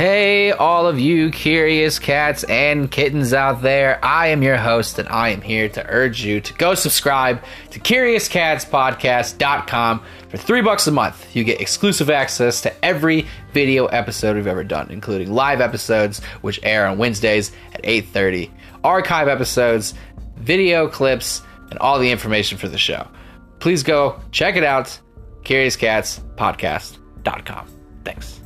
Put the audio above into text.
Hey, all of you curious cats and kittens out there. I am your host, and I am here to urge you to go subscribe to CuriousCatsPodcast.com. For three bucks a month, you get exclusive access to every video episode we've ever done, including live episodes, which air on Wednesdays at 8.30, archive episodes, video clips, and all the information for the show. Please go check it out, CuriousCatsPodcast.com. Thanks.